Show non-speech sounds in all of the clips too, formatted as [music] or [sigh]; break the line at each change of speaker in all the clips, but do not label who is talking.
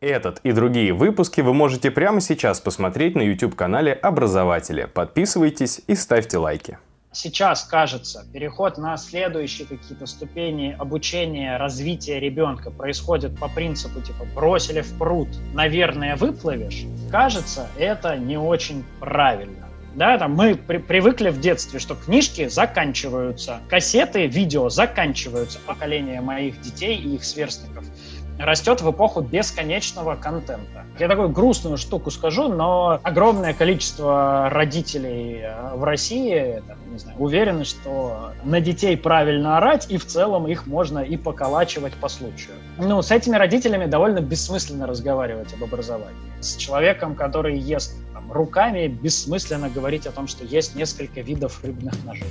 Этот и другие выпуски вы можете прямо сейчас посмотреть на YouTube-канале Образователя. Подписывайтесь и ставьте лайки.
Сейчас, кажется, переход на следующие какие-то ступени обучения, развития ребенка происходит по принципу типа бросили в пруд, наверное, выплывешь. Кажется, это не очень правильно. Да, там мы при привыкли в детстве, что книжки заканчиваются, кассеты, видео заканчиваются. Поколение моих детей и их сверстников растет в эпоху бесконечного контента. Я такую грустную штуку скажу, но огромное количество родителей э, в России там, не знаю, уверены, что на детей правильно орать, и в целом их можно и поколачивать по случаю. Ну, с этими родителями довольно бессмысленно разговаривать об образовании. С человеком, который ест там, руками, бессмысленно говорить о том, что есть несколько видов рыбных ножей.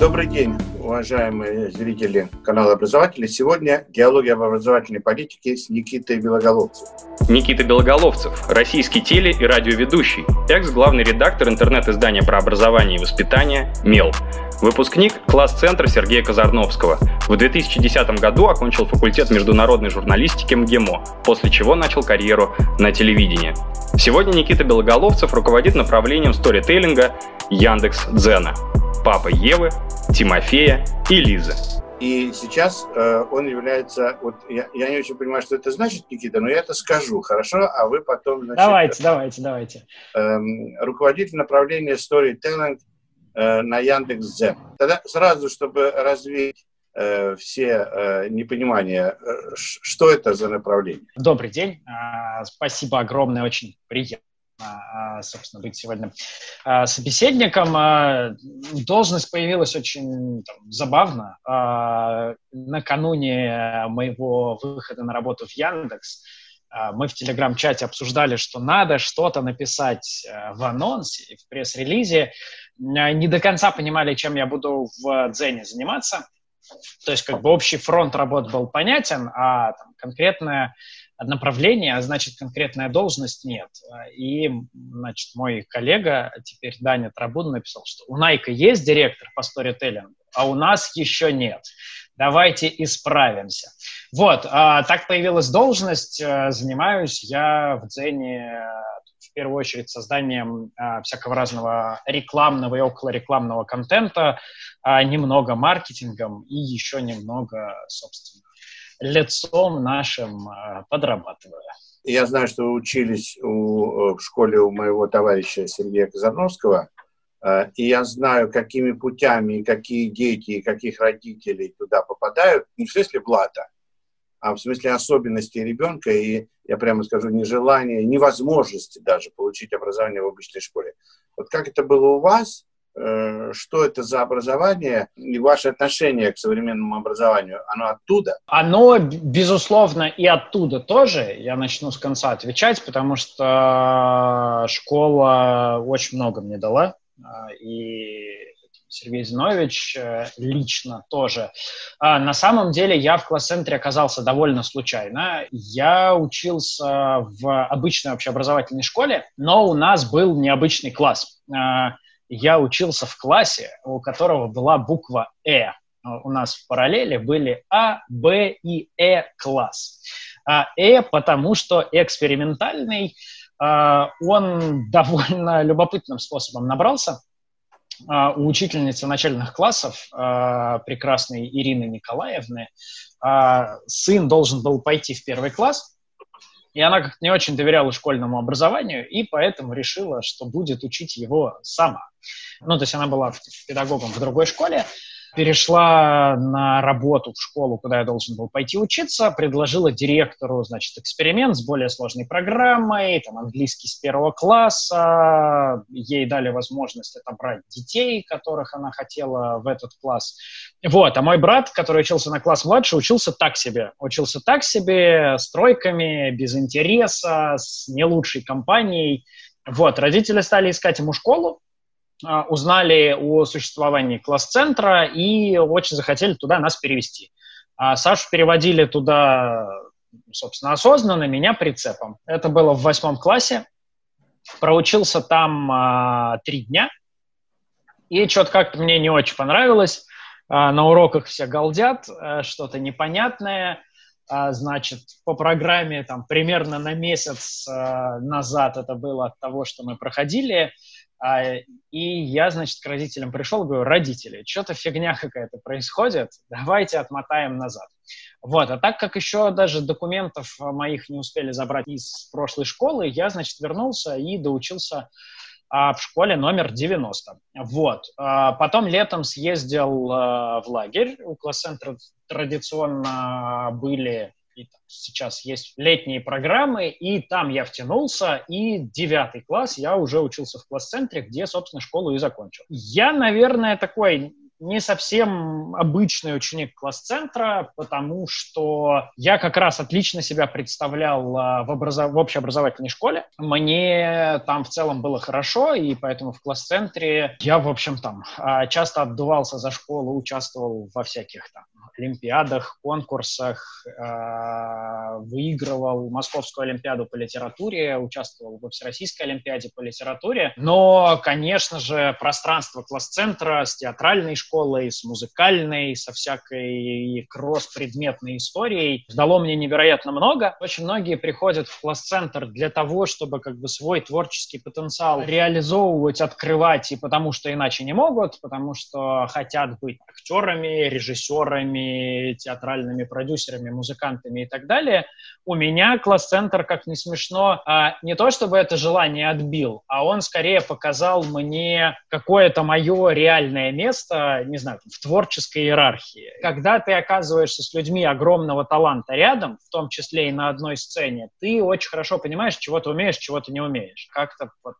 Добрый день, уважаемые зрители канала Образователи. Сегодня диалоги об образовательной политике с Никитой Белоголовцем.
Никита Белоголовцев, российский теле- и радиоведущий, экс-главный редактор интернет-издания про образование и воспитание «МЕЛ», выпускник класс-центра Сергея Казарновского. В 2010 году окончил факультет международной журналистики МГИМО, после чего начал карьеру на телевидении. Сегодня Никита Белоголовцев руководит направлением сторителлинга Яндекс Дзена папа Евы, Тимофея и Лизы.
И сейчас э, он является, вот я, я не очень понимаю, что это значит, Никита, но я это скажу, хорошо, а вы потом...
Значит, давайте, давайте, давайте.
Э, руководитель направления Storytelling э, на Яндекс.Дзен. Тогда сразу, чтобы развить э, все э, непонимания, э, что это за направление?
Добрый день, э, спасибо огромное, очень приятно а, собственно, быть сегодня а, собеседником. А, должность появилась очень там, забавно. Накануне моего выхода на работу в Яндекс мы в телеграм-чате обсуждали, что надо что-то написать в анонсе, в пресс-релизе. Не до конца понимали, чем я буду в Дзене заниматься. То есть как бы общий фронт работ был понятен, а там, конкретная направление, а значит, конкретная должность нет. И, значит, мой коллега, теперь Даня Трабун, написал, что у Найка есть директор по сторителлингу, а у нас еще нет. Давайте исправимся. Вот, а, так появилась должность. А, занимаюсь я в Дзене в первую очередь созданием а, всякого разного рекламного и околорекламного контента, а, немного маркетингом и еще немного, собственно, лицом нашим э, подрабатываю.
Я знаю, что вы учились у, э, в школе у моего товарища Сергея Казарновского, э, и я знаю, какими путями, какие дети, и каких родителей туда попадают, не в смысле блата, а в смысле особенностей ребенка и, я прямо скажу, нежелания, невозможности даже получить образование в обычной школе. Вот как это было у вас, что это за образование и ваше отношение к современному образованию, оно оттуда?
Оно, безусловно, и оттуда тоже. Я начну с конца отвечать, потому что школа очень много мне дала. А, и Сергей Зинович э, лично тоже. А на самом деле я в класс-центре оказался довольно случайно. Я учился в обычной общеобразовательной школе, но у нас был необычный класс. Я учился в классе, у которого была буква «Э». У нас в параллели были А, Б и Э класс. А Э, потому что экспериментальный, а, он [laughs] довольно любопытным способом набрался. А, у учительницы начальных классов, а, прекрасной Ирины Николаевны, сын должен был пойти в первый класс, и она как-то не очень доверяла школьному образованию, и поэтому решила, что будет учить его сама. Ну, то есть она была педагогом в другой школе, перешла на работу в школу, куда я должен был пойти учиться, предложила директору, значит, эксперимент с более сложной программой, там, английский с первого класса, ей дали возможность отобрать детей, которых она хотела в этот класс. Вот, а мой брат, который учился на класс младше, учился так себе. Учился так себе, с тройками, без интереса, с не лучшей компанией. Вот, родители стали искать ему школу, узнали о существовании класс-центра и очень захотели туда нас перевести. А Сашу переводили туда, собственно, осознанно, меня прицепом. Это было в восьмом классе. Проучился там а, три дня. И что-то как-то мне не очень понравилось. на уроках все галдят, что-то непонятное, значит, по программе там примерно на месяц назад это было от того, что мы проходили, и я, значит, к родителям пришел, говорю, родители, что-то фигня какая-то происходит, давайте отмотаем назад. Вот, а так как еще даже документов моих не успели забрать из прошлой школы, я, значит, вернулся и доучился а, в школе номер 90. Вот. А, потом летом съездил а, в лагерь. У класс-центра традиционно были и там, сейчас есть летние программы, и там я втянулся, и девятый класс я уже учился в класс-центре, где, собственно, школу и закончил. Я, наверное, такой не совсем обычный ученик класс-центра, потому что я как раз отлично себя представлял а, в, образов... в общеобразовательной школе. Мне там в целом было хорошо, и поэтому в класс-центре я, в общем, там а, часто отдувался за школу, участвовал во всяких там олимпиадах, конкурсах, а, выигрывал Московскую олимпиаду по литературе, участвовал во Всероссийской олимпиаде по литературе. Но, конечно же, пространство класс-центра с театральной школой школой, с музыкальной, со всякой кросс-предметной историей. Дало мне невероятно много. Очень многие приходят в класс-центр для того, чтобы как бы свой творческий потенциал реализовывать, открывать, и потому что иначе не могут, потому что хотят быть актерами, режиссерами, театральными продюсерами, музыкантами и так далее. У меня класс-центр, как не смешно, а не то чтобы это желание отбил, а он скорее показал мне какое-то мое реальное место, не знаю, в творческой иерархии. Когда ты оказываешься с людьми огромного таланта рядом, в том числе и на одной сцене, ты очень хорошо понимаешь, чего ты умеешь, чего ты не умеешь. Как-то вот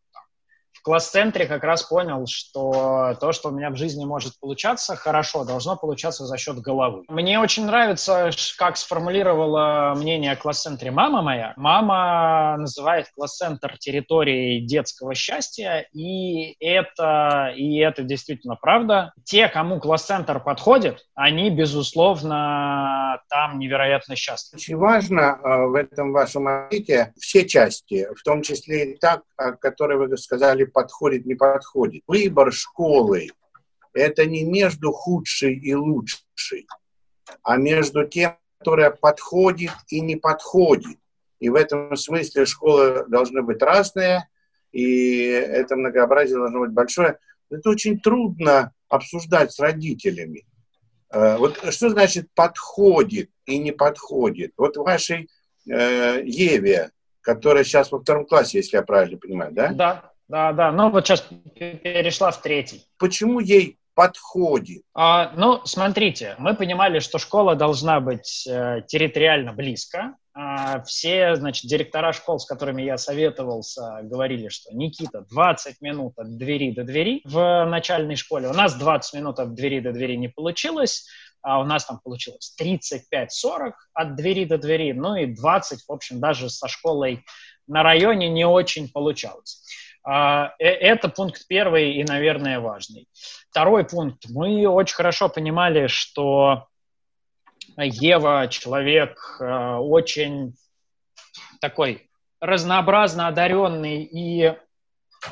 в класс-центре как раз понял, что то, что у меня в жизни может получаться хорошо, должно получаться за счет головы. Мне очень нравится, как сформулировала мнение о класс-центре мама моя. Мама называет класс-центр территорией детского счастья, и это, и это действительно правда. Те, кому класс-центр подходит, они, безусловно, там невероятно счастливы.
Очень важно э, в этом вашем ответе все части, в том числе и та, о которой вы сказали подходит, не подходит. Выбор школы – это не между худшей и лучшей, а между тем, которая подходит и не подходит. И в этом смысле школы должны быть разные, и это многообразие должно быть большое. Это очень трудно обсуждать с родителями. Э, вот что значит подходит и не подходит? Вот в вашей э, Еве, которая сейчас во втором классе, если я правильно понимаю, да?
Да, да, да. Ну вот сейчас перешла в третий.
Почему ей подходит?
А, ну, смотрите, мы понимали, что школа должна быть э, территориально близко. А, все, значит, директора школ, с которыми я советовался, говорили, что Никита, 20 минут от двери до двери в начальной школе. У нас 20 минут от двери до двери не получилось, а у нас там получилось 35-40 от двери до двери, ну и 20, в общем, даже со школой на районе не очень получалось. А, э, это пункт первый и, наверное, важный. Второй пункт. Мы очень хорошо понимали, что Ева человек э, очень такой разнообразно одаренный и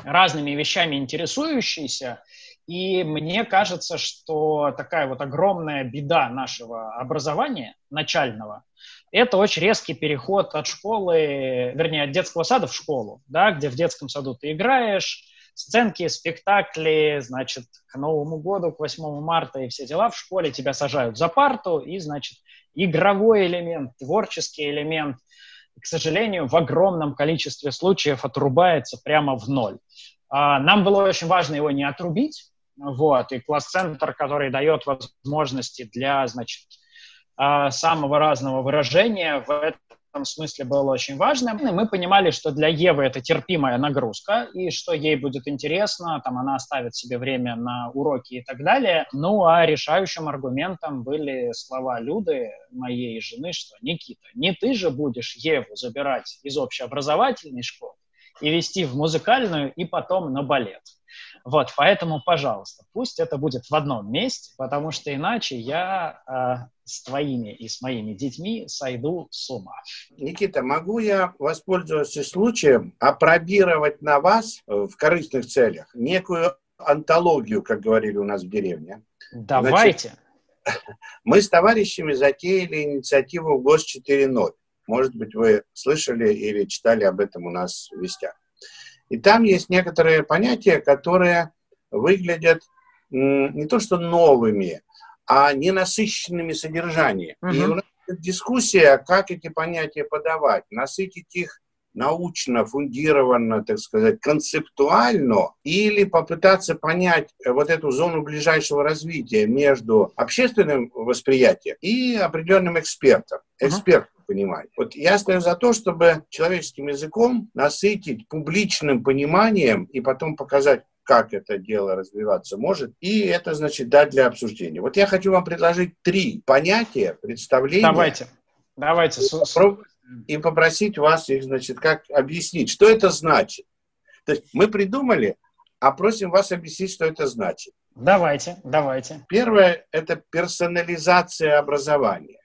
разными вещами интересующийся. И мне кажется, что такая вот огромная беда нашего образования начального – это очень резкий переход от школы, вернее, от детского сада в школу, да, где в детском саду ты играешь, сценки, спектакли, значит, к Новому году, к 8 марта и все дела в школе тебя сажают за парту, и, значит, игровой элемент, творческий элемент, к сожалению, в огромном количестве случаев отрубается прямо в ноль. А, нам было очень важно его не отрубить, вот, и класс-центр, который дает возможности для, значит, самого разного выражения в этом смысле было очень важно. И мы понимали, что для Евы это терпимая нагрузка, и что ей будет интересно, там она оставит себе время на уроки и так далее. Ну, а решающим аргументом были слова Люды, моей жены, что «Никита, не ты же будешь Еву забирать из общеобразовательной школы и вести в музыкальную и потом на балет». Вот, поэтому, пожалуйста, пусть это будет в одном месте, потому что иначе я э, с твоими и с моими детьми сойду с ума.
Никита, могу я воспользоваться случаем опробировать на вас в корыстных целях некую антологию, как говорили у нас в деревне?
Давайте.
Значит, [laughs] мы с товарищами затеяли инициативу ГОС 4.0. Может быть, вы слышали или читали об этом у нас в вестях. И там есть некоторые понятия, которые выглядят не то что новыми, а ненасыщенными содержанием. Угу. И у нас дискуссия, как эти понятия подавать, насытить их научно, фундированно, так сказать, концептуально, или попытаться понять вот эту зону ближайшего развития между общественным восприятием и определенным экспертом. Эксперт uh-huh. понимает. Вот я стою за то, чтобы человеческим языком насытить публичным пониманием и потом показать как это дело развиваться может, и это, значит, дать для обсуждения. Вот я хочу вам предложить три понятия, представления.
Давайте, давайте.
И попросить вас их, значит, как объяснить, что это значит. То есть мы придумали, а просим вас объяснить, что это значит.
Давайте, давайте.
Первое – это персонализация образования.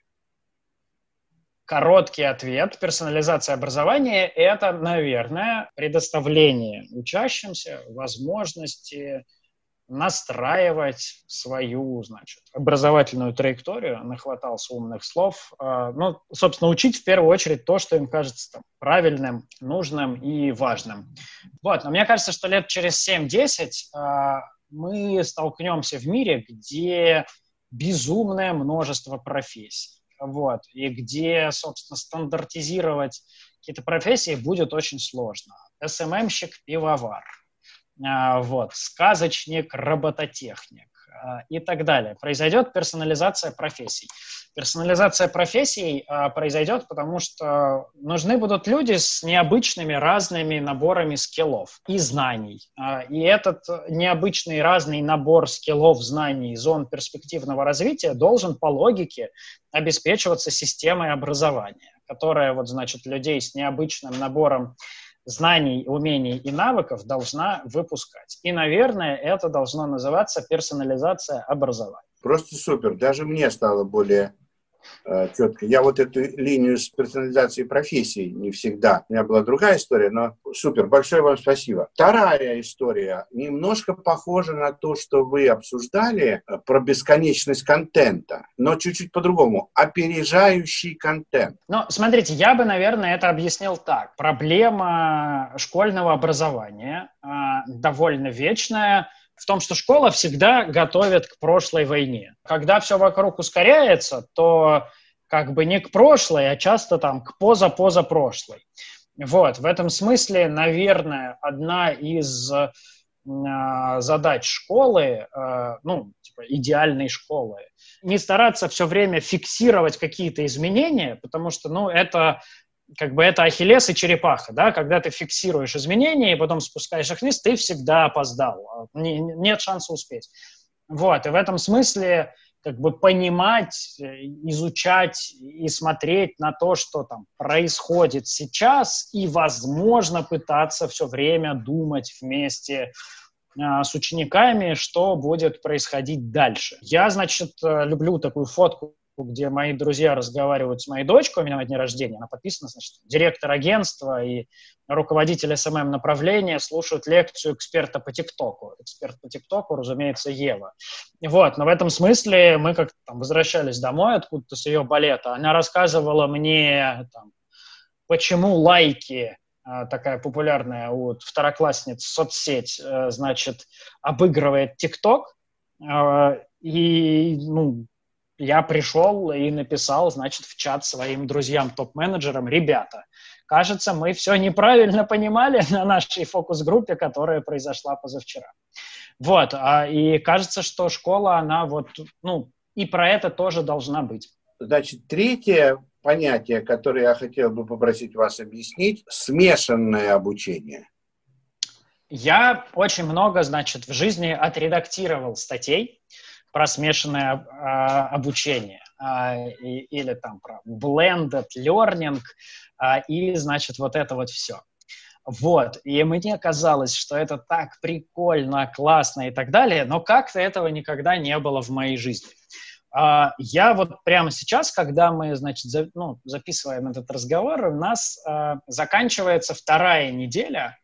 Короткий ответ. Персонализация образования – это, наверное, предоставление учащимся возможности настраивать свою, значит, образовательную траекторию, нахватался умных слов, э, ну, собственно, учить в первую очередь то, что им кажется там, правильным, нужным и важным. Вот, но мне кажется, что лет через 7-10 э, мы столкнемся в мире, где безумное множество профессий вот, и где, собственно, стандартизировать какие-то профессии будет очень сложно. СММщик, пивовар, а, вот, сказочник, робототехник, и так далее. Произойдет персонализация профессий. Персонализация профессий а, произойдет, потому что нужны будут люди с необычными разными наборами скиллов и знаний. А, и этот необычный разный набор скиллов, знаний, зон перспективного развития должен по логике обеспечиваться системой образования, которая, вот, значит, людей с необычным набором знаний, умений и навыков должна выпускать. И, наверное, это должно называться персонализация образования.
Просто супер. Даже мне стало более четко. Я вот эту линию с персонализацией профессий не всегда. У меня была другая история, но супер. Большое вам спасибо. Вторая история немножко похожа на то, что вы обсуждали э, про бесконечность контента, но чуть-чуть по-другому. Опережающий контент.
Ну, смотрите, я бы, наверное, это объяснил так. Проблема школьного образования э, довольно вечная – в том, что школа всегда готовит к прошлой войне. Когда все вокруг ускоряется, то как бы не к прошлой, а часто там к поза-поза-прошлой. Вот, в этом смысле, наверное, одна из э, задач школы, э, ну, типа идеальной школы, не стараться все время фиксировать какие-то изменения, потому что, ну, это как бы это ахиллес и черепаха, да, когда ты фиксируешь изменения и потом спускаешь их вниз, ты всегда опоздал, не, нет шанса успеть. Вот, и в этом смысле как бы понимать, изучать и смотреть на то, что там происходит сейчас, и, возможно, пытаться все время думать вместе э, с учениками, что будет происходить дальше. Я, значит, э, люблю такую фотку где мои друзья разговаривают с моей дочкой, у меня на дне рождения, она подписана, значит, директор агентства и руководитель SMM направления слушают лекцию эксперта по ТикТоку. Эксперт по ТикТоку, разумеется, Ева. Вот, но в этом смысле мы как там возвращались домой откуда-то с ее балета, она рассказывала мне, там, почему лайки а, такая популярная у второклассниц соцсеть, э, значит, обыгрывает ТикТок, а, и, ну, я пришел и написал, значит, в чат своим друзьям, топ-менеджерам, ребята, кажется, мы все неправильно понимали [laughs] на нашей фокус-группе, которая произошла позавчера. Вот, а, и кажется, что школа, она вот, ну, и про это тоже должна быть.
Значит, третье понятие, которое я хотел бы попросить вас объяснить, смешанное обучение.
Я очень много, значит, в жизни отредактировал статей, про смешанное а, обучение а, или там про blended learning а, и, значит, вот это вот все. Вот, и мне казалось, что это так прикольно, классно и так далее, но как-то этого никогда не было в моей жизни. Я вот прямо сейчас, когда мы, значит, за, ну, записываем этот разговор, у нас заканчивается вторая неделя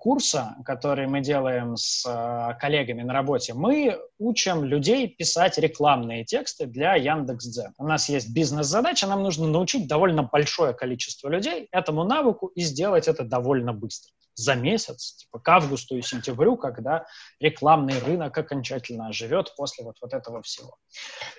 курса, который мы делаем с а, коллегами на работе, мы учим людей писать рекламные тексты для Яндекс.Дзен. У нас есть бизнес-задача, нам нужно научить довольно большое количество людей этому навыку и сделать это довольно быстро за месяц, типа к августу и сентябрю, когда рекламный рынок окончательно оживет после вот, вот этого всего.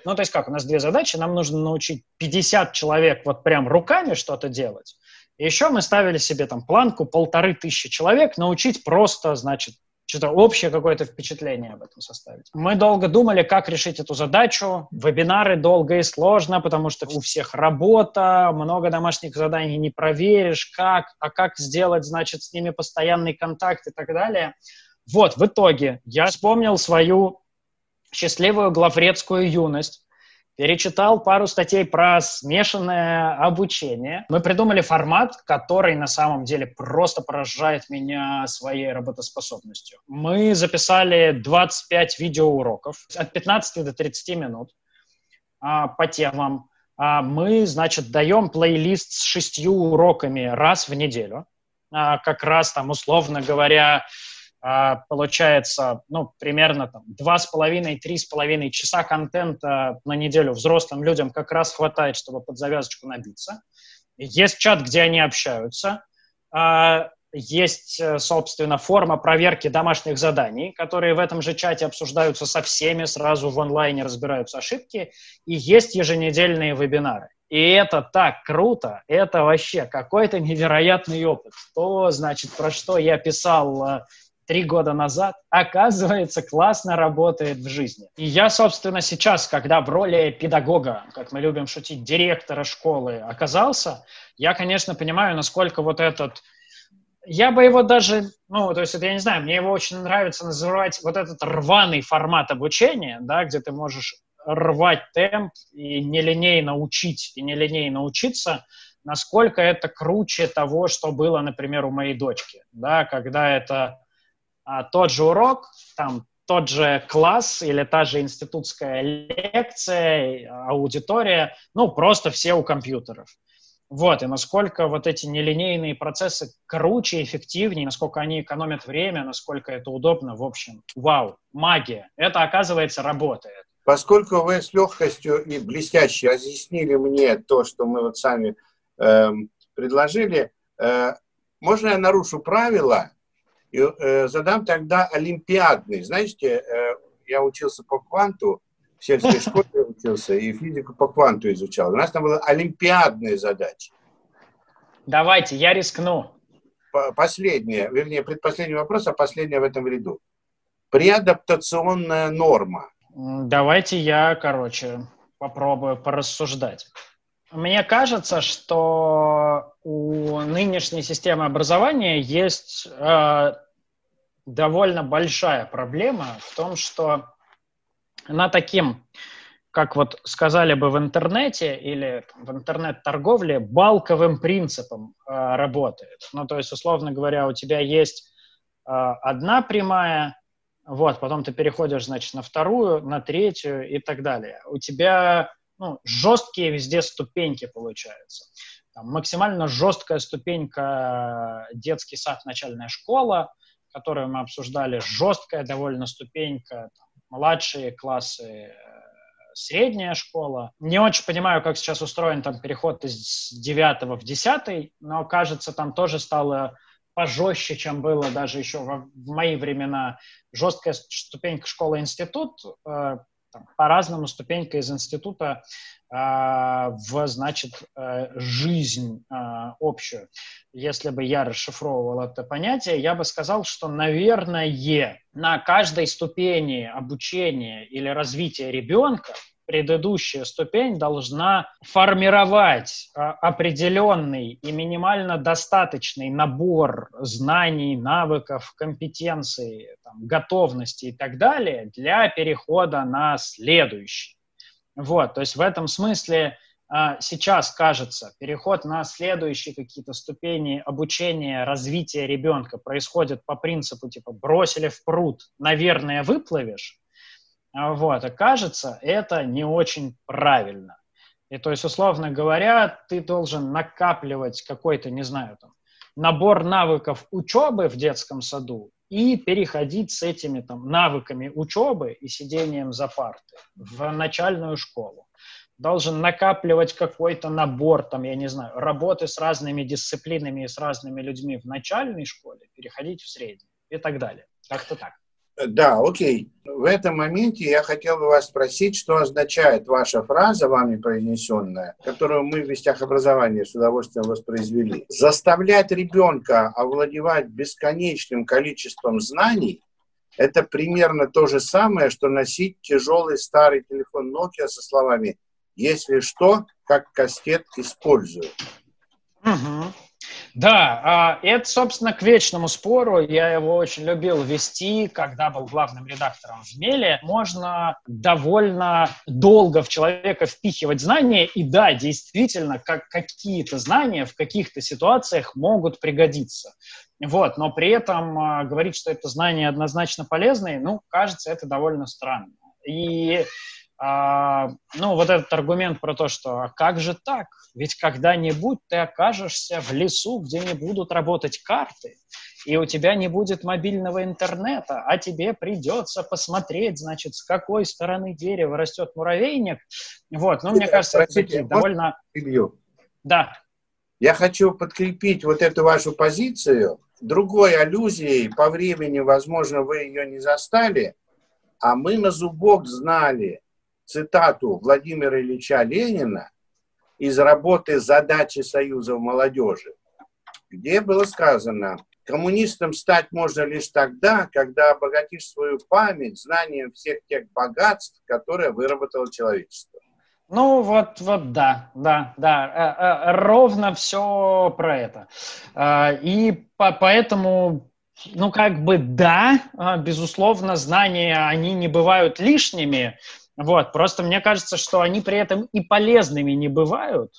Ну, то есть как, у нас две задачи, нам нужно научить 50 человек вот прям руками что-то делать, и еще мы ставили себе там планку полторы тысячи человек научить просто, значит, что-то общее какое-то впечатление об этом составить. Мы долго думали, как решить эту задачу. Вебинары долго и сложно, потому что у всех работа, много домашних заданий не проверишь, как, а как сделать, значит, с ними постоянный контакт и так далее. Вот, в итоге я вспомнил свою счастливую главредскую юность, перечитал пару статей про смешанное обучение. Мы придумали формат, который на самом деле просто поражает меня своей работоспособностью. Мы записали 25 видеоуроков от 15 до 30 минут а, по темам. А, мы, значит, даем плейлист с шестью уроками раз в неделю. А, как раз там, условно говоря, получается, ну, примерно там два с половиной, три с половиной часа контента на неделю взрослым людям как раз хватает, чтобы под завязочку набиться. Есть чат, где они общаются. А, есть, э, собственно, форма проверки домашних заданий, которые в этом же чате обсуждаются со всеми, сразу в онлайне разбираются ошибки. И есть еженедельные вебинары. И это так круто, это вообще какой-то невероятный опыт. То, значит, про что я писал э, три года назад, оказывается, классно работает в жизни. И я, собственно, сейчас, когда в роли педагога, как мы любим шутить, директора школы оказался, я, конечно, понимаю, насколько вот этот я бы его даже, ну, то есть, это, я не знаю, мне его очень нравится называть вот этот рваный формат обучения, да, где ты можешь рвать темп и нелинейно учить, и нелинейно учиться, насколько это круче того, что было, например, у моей дочки, да, когда это а, тот же урок, там тот же класс или та же институтская лекция, аудитория, ну, просто все у компьютеров. Вот, и насколько вот эти нелинейные процессы круче, эффективнее, насколько они экономят время, насколько это удобно, в общем, вау, магия. Это, оказывается, работает.
Поскольку вы с легкостью и блестяще разъяснили мне то, что мы вот сами э, предложили, э, можно я нарушу правила и э, задам тогда олимпиадный. Знаете, э, я учился по кванту, в сельской [laughs] школе учился, и физику по кванту изучал. У нас там была олимпиадная задача.
Давайте, я рискну.
Последняя, вернее, предпоследний вопрос, а последняя в этом ряду. Преадаптационная норма.
Давайте я, короче, попробую порассуждать. Мне кажется, что у нынешней системы образования есть э, довольно большая проблема в том, что она таким, как вот сказали бы в интернете или в интернет-торговле, балковым принципом э, работает. Ну, то есть, условно говоря, у тебя есть э, одна прямая, вот, потом ты переходишь, значит, на вторую, на третью и так далее. У тебя ну, жесткие везде ступеньки получаются. Там, максимально жесткая ступенька детский сад, начальная школа, которую мы обсуждали, жесткая довольно ступенька, там, младшие классы, э, средняя школа. Не очень понимаю, как сейчас устроен там переход из 9 в 10, но, кажется, там тоже стало пожестче, чем было даже еще в, в мои времена. Жесткая ступенька школа-институт, э, по-разному ступенька из института э, в, значит, э, жизнь э, общую. Если бы я расшифровывал это понятие, я бы сказал, что, наверное, на каждой ступени обучения или развития ребенка предыдущая ступень должна формировать а, определенный и минимально достаточный набор знаний, навыков, компетенций, там, готовности и так далее для перехода на следующий. Вот, то есть в этом смысле а, сейчас кажется, переход на следующие какие-то ступени обучения, развития ребенка происходит по принципу типа бросили в пруд, наверное, выплывешь, вот, а кажется, это не очень правильно. И то есть, условно говоря, ты должен накапливать какой-то, не знаю, там, набор навыков учебы в детском саду и переходить с этими там навыками учебы и сидением за партой в начальную школу. Должен накапливать какой-то набор, там, я не знаю, работы с разными дисциплинами и с разными людьми в начальной школе, переходить в среднюю и так далее. Как-то так.
Да, окей. В этом моменте я хотел бы вас спросить, что означает ваша фраза, вами произнесенная, которую мы в вестях образования с удовольствием воспроизвели. Заставлять ребенка овладевать бесконечным количеством знаний – это примерно то же самое, что носить тяжелый старый телефон Nokia со словами «Если что, как кастет использую».
Угу. Да, а, это, собственно, к вечному спору. Я его очень любил вести, когда был главным редактором в «Меле». Можно довольно долго в человека впихивать знания, и да, действительно, как какие-то знания в каких-то ситуациях могут пригодиться. Вот, но при этом а, говорить, что это знания однозначно полезные, ну, кажется, это довольно странно. И а, ну, вот этот аргумент про то, что а как же так? Ведь когда-нибудь ты окажешься в лесу, где не будут работать карты, и у тебя не будет мобильного интернета, а тебе придется посмотреть, значит, с какой стороны дерева растет муравейник. Вот, ну, мне кажется, это такие довольно...
Илью?
Да.
Я хочу подкрепить вот эту вашу позицию другой аллюзией. По времени, возможно, вы ее не застали, а мы на зубок знали, цитату Владимира Ильича Ленина из работы «Задачи Союза молодежи», где было сказано, коммунистом стать можно лишь тогда, когда обогатишь свою память знанием всех тех богатств, которые выработало человечество.
Ну, вот, вот, да, да, да, э, э, ровно все про это. Э, и по, поэтому, ну, как бы, да, безусловно, знания, они не бывают лишними, вот, просто мне кажется, что они при этом и полезными не бывают.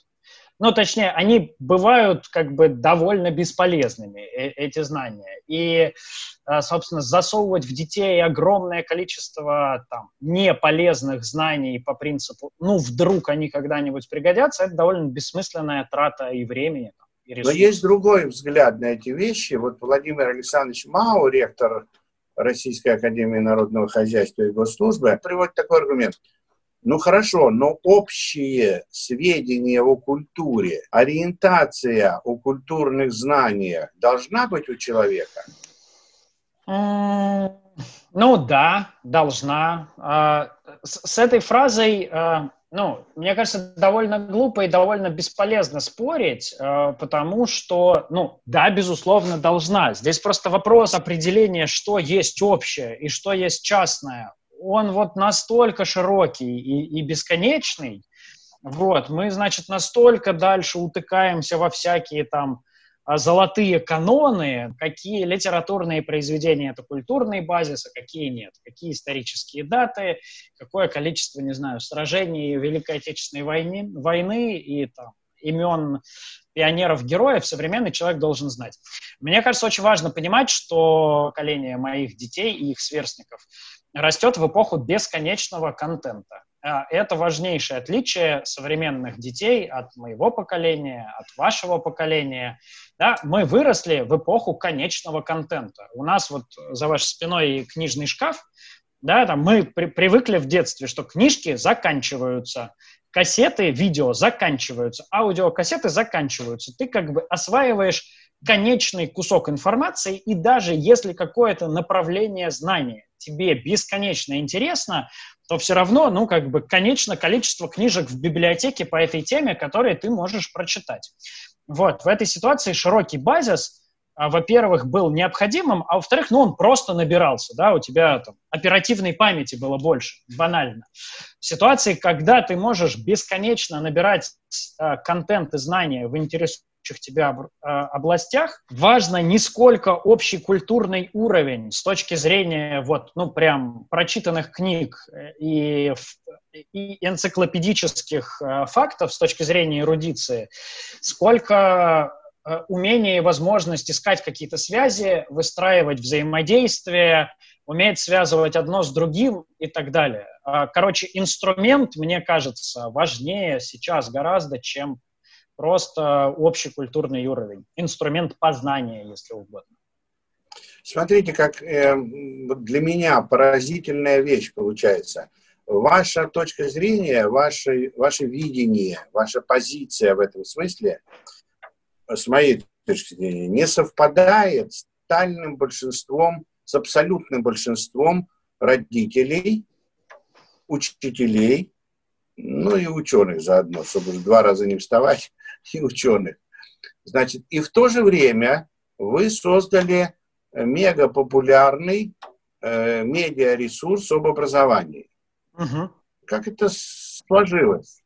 Ну, точнее, они бывают как бы довольно бесполезными, э эти знания. И, э, собственно, засовывать в детей огромное количество там, неполезных знаний по принципу, ну, вдруг они когда-нибудь пригодятся, это довольно бессмысленная трата и времени. Там,
и Но есть другой взгляд на эти вещи. Вот Владимир Александрович Мау, ректор Российской Академии Народного Хозяйства и Госслужбы, приводит такой аргумент. Ну хорошо, но общие сведения о культуре, ориентация о культурных знаниях должна быть у человека?
Ну да, должна. А, с этой фразой а, ну, мне кажется, довольно глупо и довольно бесполезно спорить, э, потому что, ну, да, безусловно, должна. Здесь просто вопрос определения, что есть общее и что есть частное. Он вот настолько широкий и, и бесконечный, вот, мы, значит, настолько дальше утыкаемся во всякие там золотые каноны, какие литературные произведения это культурный базис, а какие нет, какие исторические даты, какое количество, не знаю, сражений Великой Отечественной войны, войны и там, имен пионеров-героев современный человек должен знать. Мне кажется, очень важно понимать, что поколение моих детей и их сверстников растет в эпоху бесконечного контента. А, это важнейшее отличие современных детей от моего поколения, от вашего поколения. Да, мы выросли в эпоху конечного контента. У нас вот за вашей спиной книжный шкаф, да, там мы при, привыкли в детстве, что книжки заканчиваются, кассеты, видео заканчиваются, аудиокассеты заканчиваются. Ты как бы осваиваешь конечный кусок информации, и даже если какое-то направление знания тебе бесконечно интересно, то все равно, ну, как бы, конечно, количество книжек в библиотеке по этой теме, которые ты можешь прочитать. Вот, в этой ситуации широкий базис, а, во-первых, был необходимым, а во-вторых, ну, он просто набирался, да, у тебя там оперативной памяти было больше, банально. В ситуации, когда ты можешь бесконечно набирать э, контент и знания в интересующих тебя э, областях, важно не сколько общий культурный уровень с точки зрения вот, ну, прям прочитанных книг э, и, и энциклопедических э, фактов с точки зрения эрудиции, сколько умение и возможность искать какие-то связи, выстраивать взаимодействие, уметь связывать одно с другим и так далее. А, короче, инструмент, мне кажется, важнее сейчас гораздо, чем просто общий культурный уровень, инструмент познания, если угодно.
Смотрите, как э, для меня поразительная вещь получается. Ваша точка зрения, ваше, ваше видение, ваша позиция в этом смысле, с моей точки зрения, не совпадает с тотальным большинством, с абсолютным большинством родителей, учителей, ну и ученых заодно, чтобы два раза не вставать, и ученых. Значит, и в то же время вы создали мега популярный э, медиаресурс об образовании. Угу. Как это сложилось?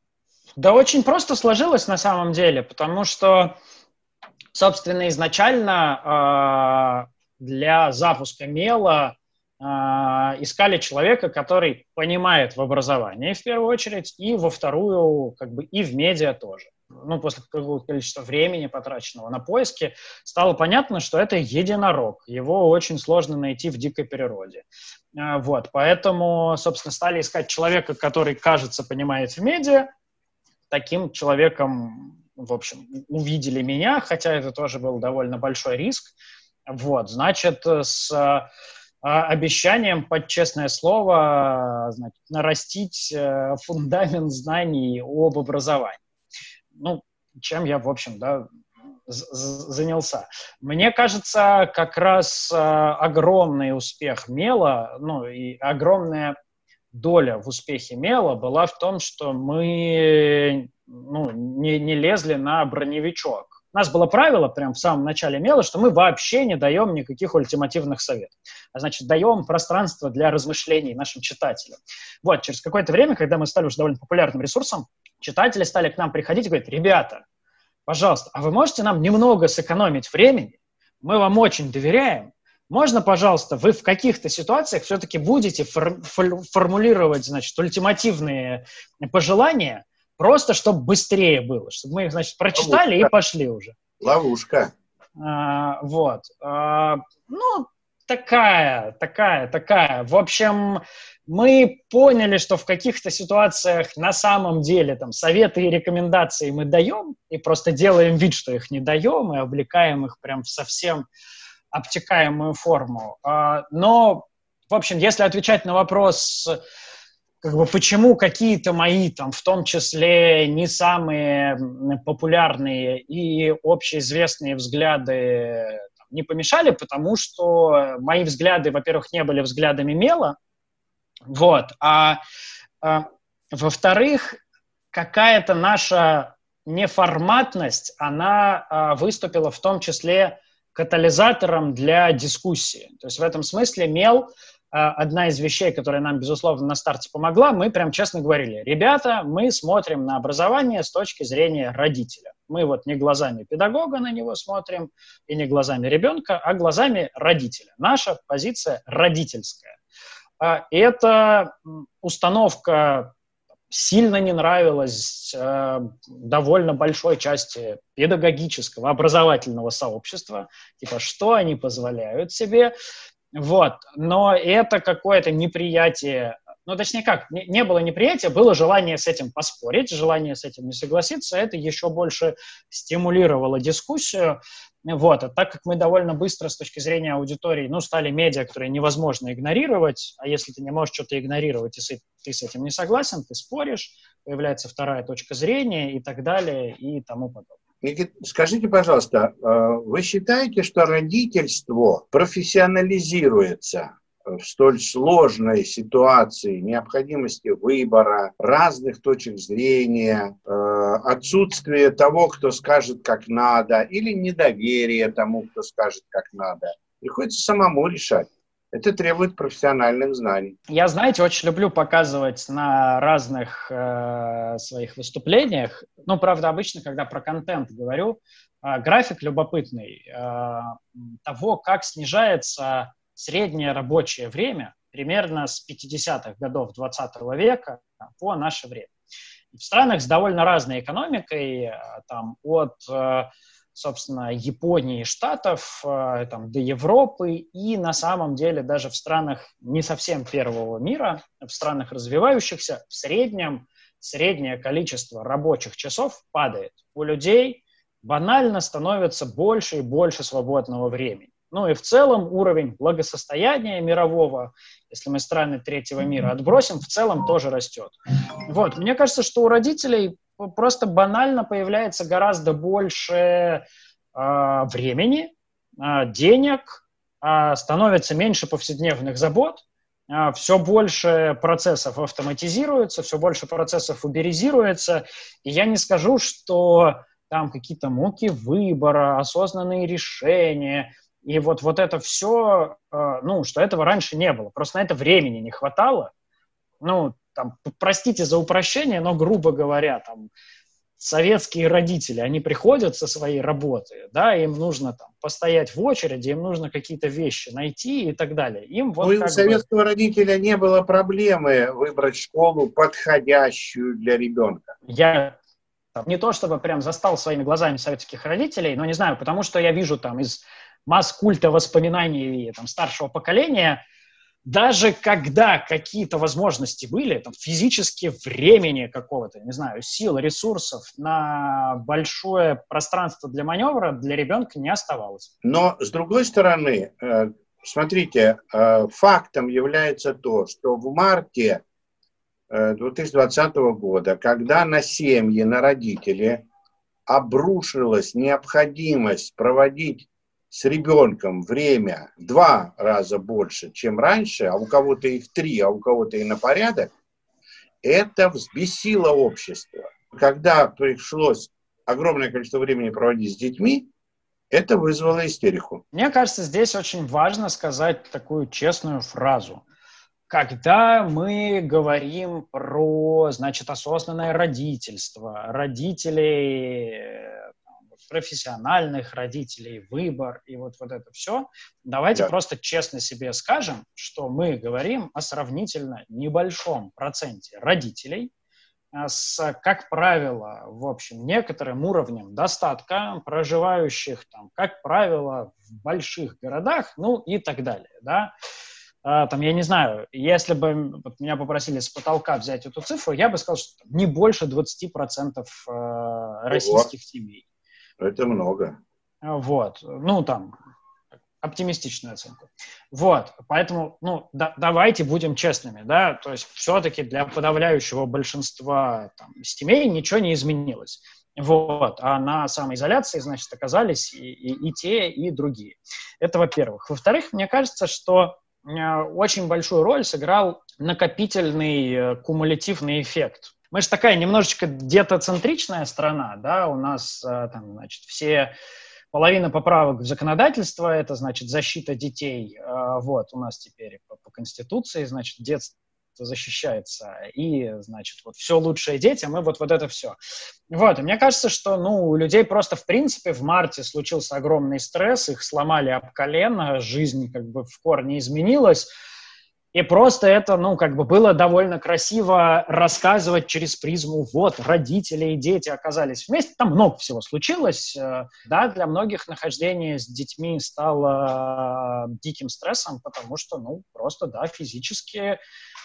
Да очень просто сложилось на самом деле, потому что, собственно, изначально э, для запуска мела э, искали человека, который понимает в образовании в первую очередь, и во вторую, как бы, и в медиа тоже ну, после какого-то количества времени, потраченного на поиски, стало понятно, что это единорог. Его очень сложно найти в дикой природе. А, вот, поэтому, собственно, стали искать человека, который, кажется, понимает в медиа. Таким человеком, в общем, увидели меня, хотя это тоже был довольно большой риск. Вот, значит, с а, обещанием под честное слово значит, нарастить э, фундамент знаний об образовании ну, чем я, в общем, да, занялся. Мне кажется, как раз э, огромный успех Мела, ну и огромная доля в успехе Мела была в том, что мы ну, не, не лезли на броневичок. У нас было правило прямо в самом начале Мела, что мы вообще не даем никаких ультимативных советов. А значит, даем пространство для размышлений нашим читателям. Вот, через какое-то время, когда мы стали уже довольно популярным ресурсом, читатели стали к нам приходить и говорить, ребята, пожалуйста, а вы можете нам немного сэкономить времени? Мы вам очень доверяем. Можно, пожалуйста, вы в каких-то ситуациях все-таки будете фор- фор- формулировать, значит, ультимативные пожелания, просто чтобы быстрее было, чтобы мы их, значит, прочитали Ловушка. и пошли уже.
Ловушка.
А, вот. А, ну, такая, такая, такая. В общем, мы поняли, что в каких-то ситуациях на самом деле там советы и рекомендации мы даем, и просто делаем вид, что их не даем, и облекаем их прям в совсем обтекаемую форму. А, но, в общем, если отвечать на вопрос, как бы, почему какие-то мои, там, в том числе, не самые популярные и общеизвестные взгляды не помешали, потому что мои взгляды, во-первых, не были взглядами Мела, вот. А, а во-вторых, какая-то наша неформатность, она а, выступила в том числе катализатором для дискуссии. То есть в этом смысле мел одна из вещей, которая нам, безусловно, на старте помогла, мы прям честно говорили, ребята, мы смотрим на образование с точки зрения родителя. Мы вот не глазами педагога на него смотрим и не глазами ребенка, а глазами родителя. Наша позиция родительская. А, эта установка сильно не нравилась э, довольно большой части педагогического, образовательного сообщества. Типа, что они позволяют себе? Вот. Но это какое-то неприятие ну, точнее как, не, было неприятия, было желание с этим поспорить, желание с этим не согласиться, это еще больше стимулировало дискуссию. Вот, а так как мы довольно быстро с точки зрения аудитории, ну, стали медиа, которые невозможно игнорировать, а если ты не можешь что-то игнорировать, и ты с этим не согласен, ты споришь, появляется вторая точка зрения и так далее, и тому подобное.
Никит, скажите, пожалуйста, э, вы считаете, что родительство профессионализируется в столь сложной ситуации необходимости выбора, разных точек зрения, э, отсутствие того, кто скажет, как надо, или недоверие тому, кто скажет, как надо. Приходится самому решать. Это требует профессиональных знаний.
Я, знаете, очень люблю показывать на разных э, своих выступлениях. Ну, правда, обычно, когда про контент говорю, э, график любопытный э, того, как снижается среднее рабочее время примерно с 50-х годов 20 века по наше время. В странах с довольно разной экономикой, э, там, от, э, собственно, Японии и Штатов э, там, до Европы, и на самом деле даже в странах не совсем первого мира, в странах развивающихся, в среднем среднее количество рабочих часов падает. У людей банально становится больше и больше свободного времени. Ну и в целом уровень благосостояния мирового, если мы страны третьего мира отбросим, в целом тоже растет. Вот, мне кажется, что у родителей просто банально появляется гораздо больше э, времени, э, денег, э, становится меньше повседневных забот, э, все больше процессов автоматизируется, все больше процессов уберизируется, и я не скажу, что там какие-то муки выбора, осознанные решения, и вот, вот это все, э, ну, что этого раньше не было. Просто на это времени не хватало. Ну, там, простите за упрощение, но, грубо говоря, там, советские родители, они приходят со своей работы, да, им нужно там постоять в очереди, им нужно какие-то вещи найти и так далее. Им вот
ну, у советского бы... родителя не было проблемы выбрать школу, подходящую для ребенка.
Я не то чтобы прям застал своими глазами советских родителей, но не знаю, потому что я вижу там из масс культа воспоминаний там, старшего поколения, даже когда какие-то возможности были, там, физически времени какого-то, не знаю, сил, ресурсов на большое пространство для маневра для ребенка не оставалось.
Но, с другой стороны, э, смотрите, э, фактом является то, что в марте 2020 э, года, когда на семьи, на родители обрушилась необходимость проводить с ребенком время в два раза больше, чем раньше, а у кого-то и в три, а у кого-то и на порядок, это взбесило общество. Когда пришлось огромное количество времени проводить с детьми, это вызвало истерику.
Мне кажется, здесь очень важно сказать такую честную фразу. Когда мы говорим про, значит, осознанное родительство, родителей профессиональных родителей, выбор и вот, вот это все. Давайте да. просто честно себе скажем, что мы говорим о сравнительно небольшом проценте родителей, а, с, как правило, в общем, некоторым уровнем достатка, проживающих там, как правило, в больших городах, ну и так далее, да. А, там, я не знаю, если бы вот, меня попросили с потолка взять эту цифру, я бы сказал, что там, не больше 20% э, российских семей.
Это много.
Вот. Ну, там, оптимистичную оценку. Вот, поэтому, ну, да, давайте будем честными, да, то есть все-таки для подавляющего большинства там, семей ничего не изменилось. Вот, а на самоизоляции, значит, оказались и, и, и те, и другие. Это во-первых. Во-вторых, мне кажется, что э, очень большую роль сыграл накопительный э, кумулятивный эффект мы же такая немножечко детоцентричная страна, да, у нас э, там, значит, все половина поправок в законодательство, это, значит, защита детей, э, вот, у нас теперь по, по Конституции, значит, детство защищается, и, значит, вот все лучшее детям, и вот, вот это все. Вот, и мне кажется, что, ну, у людей просто, в принципе, в марте случился огромный стресс, их сломали об колено, жизнь как бы в корне изменилась, и просто это, ну, как бы было довольно красиво рассказывать через призму, вот, родители и дети оказались вместе, там много всего случилось, э, да, для многих нахождение с детьми стало э, диким стрессом, потому что, ну, просто, да, физически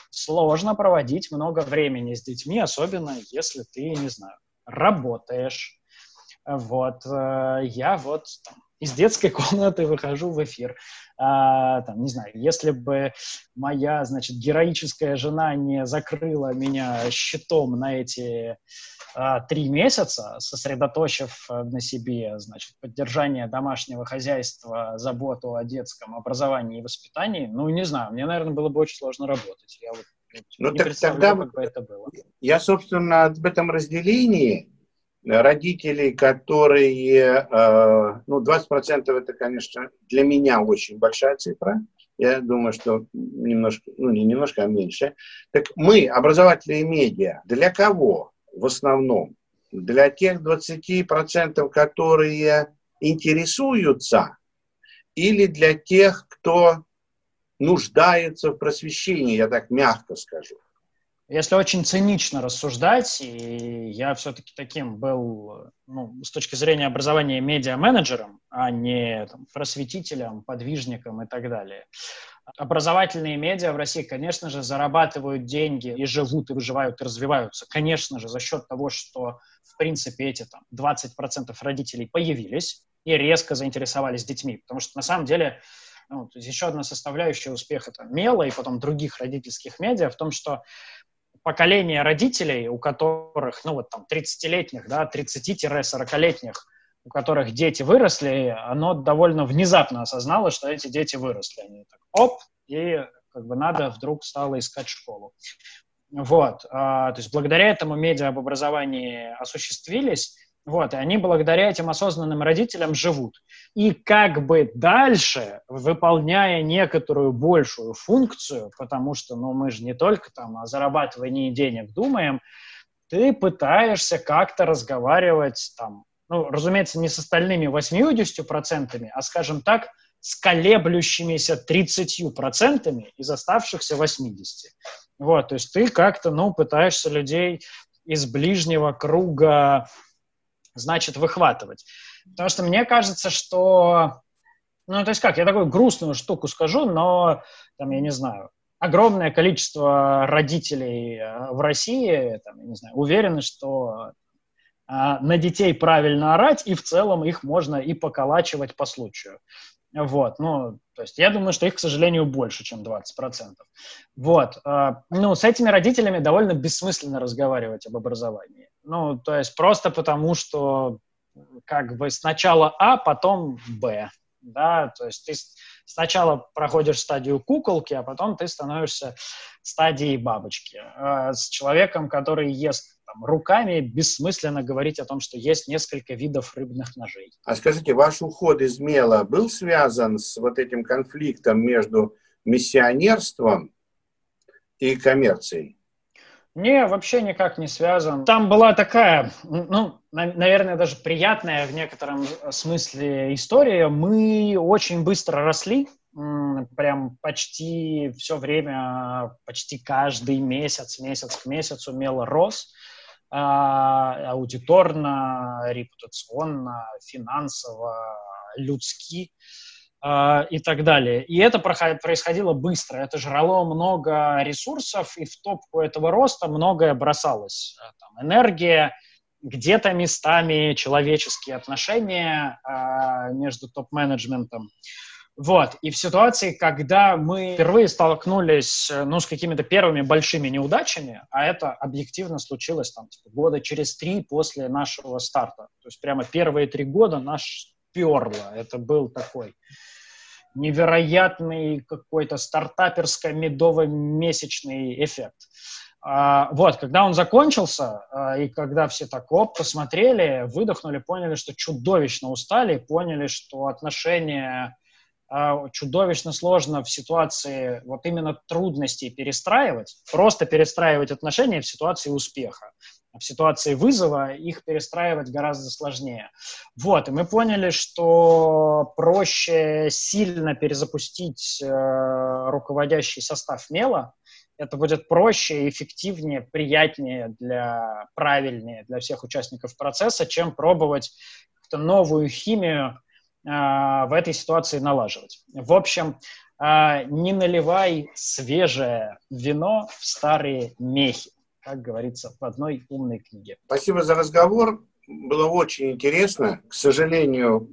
сложно проводить много времени с детьми, особенно если ты, не знаю, работаешь. Вот, э, я вот там, из детской [laughs] комнаты выхожу в эфир. А, там, не знаю, если бы моя, значит, героическая жена не закрыла меня щитом на эти а, три месяца, сосредоточив на себе, значит, поддержание домашнего хозяйства, заботу о детском образовании и воспитании, ну, не знаю, мне, наверное, было бы очень сложно работать. Я вот
ну, не так тогда как бы это было. Я, собственно, об этом разделении родителей, которые, э, ну, 20% это, конечно, для меня очень большая цифра. Я думаю, что немножко, ну, не немножко, а меньше. Так мы, образовательные медиа, для кого в основном? Для тех 20%, которые интересуются, или для тех, кто нуждается в просвещении, я так мягко скажу.
Если очень цинично рассуждать, и я все-таки таким был, ну, с точки зрения образования медиа-менеджером, а не там, просветителем, подвижником и так далее. Образовательные медиа в России, конечно же, зарабатывают деньги и живут, и выживают, и развиваются, конечно же, за счет того, что, в принципе, эти там 20% родителей появились и резко заинтересовались детьми. Потому что, на самом деле, ну, то есть еще одна составляющая успеха там, Мела и потом других родительских медиа в том, что поколение родителей, у которых, ну вот там 30-летних, да, 30-40-летних, у которых дети выросли, оно довольно внезапно осознало, что эти дети выросли. Они так, оп, и как бы надо вдруг стало искать школу. Вот, а, то есть благодаря этому медиа об образовании осуществились, вот, и они благодаря этим осознанным родителям живут. И как бы дальше, выполняя некоторую большую функцию, потому что, ну, мы же не только там о зарабатывании денег думаем, ты пытаешься как-то разговаривать там, ну, разумеется, не с остальными 80%, а, скажем так, с колеблющимися 30% из оставшихся 80%. Вот, то есть ты как-то, ну, пытаешься людей из ближнего круга значит выхватывать. Потому что мне кажется, что... Ну, то есть как, я такую грустную штуку скажу, но, там, я не знаю, огромное количество родителей э, в России, там, я не знаю, уверены, что а, на детей правильно орать, и в целом их можно и поколачивать по случаю. Вот, ну, то есть я думаю, что их, к сожалению, больше, чем 20%. Вот, э, ну, с этими родителями довольно бессмысленно разговаривать об образовании. Ну, то есть просто потому, что как бы сначала А, потом Б, да, то есть ты сначала проходишь стадию куколки, а потом ты становишься стадией бабочки. Э, с человеком, который ест там, руками бессмысленно говорить о том, что есть несколько видов рыбных ножей.
А скажите, ваш уход из Мела был связан с вот этим конфликтом между миссионерством и коммерцией?
Не, вообще никак не связан. Там была такая, ну, наверное, даже приятная в некотором смысле история. Мы очень быстро росли, прям почти все время, почти каждый месяц, месяц к месяцу мело рос. А, аудиторно, репутационно, финансово, людски и так далее. И это происходило быстро. Это жрало много ресурсов, и в топку этого роста многое бросалось. Э, там, энергия, где-то местами человеческие отношения а, между топ-менеджментом. Вот. И в ситуации, когда мы впервые столкнулись э, ну, с какими-то первыми большими неудачами, а это объективно случилось там, типа, года через три после нашего старта. То есть прямо первые три года наш перло. Это был такой невероятный какой-то стартаперско-медово-месячный эффект. А, вот, когда он закончился, а, и когда все так оп, посмотрели, выдохнули, поняли, что чудовищно устали, поняли, что отношения а, чудовищно сложно в ситуации вот именно трудностей перестраивать, просто перестраивать отношения в ситуации успеха. В ситуации вызова их перестраивать гораздо сложнее. Вот, и мы поняли, что проще сильно перезапустить э, руководящий состав мела, это будет проще, эффективнее, приятнее, для, правильнее для всех участников процесса, чем пробовать новую химию а, в этой ситуации налаживать. В общем, а, не наливай свежее вино в старые мехи, как говорится в одной умной книге.
Спасибо за разговор. Было очень интересно. К сожалению,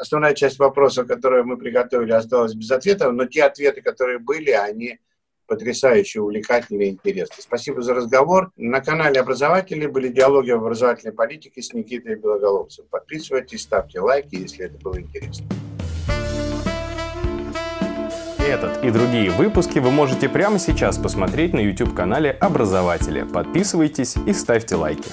основная часть вопросов, которые мы приготовили, осталась без ответа, но те ответы, которые были, они потрясающе увлекательно и интересно. Спасибо за разговор. На канале Образователи были диалоги об образовательной политике с Никитой Белоголовцем. Подписывайтесь, ставьте лайки, если это было интересно.
Этот и другие выпуски вы можете прямо сейчас посмотреть на YouTube-канале Образователи. Подписывайтесь и ставьте лайки.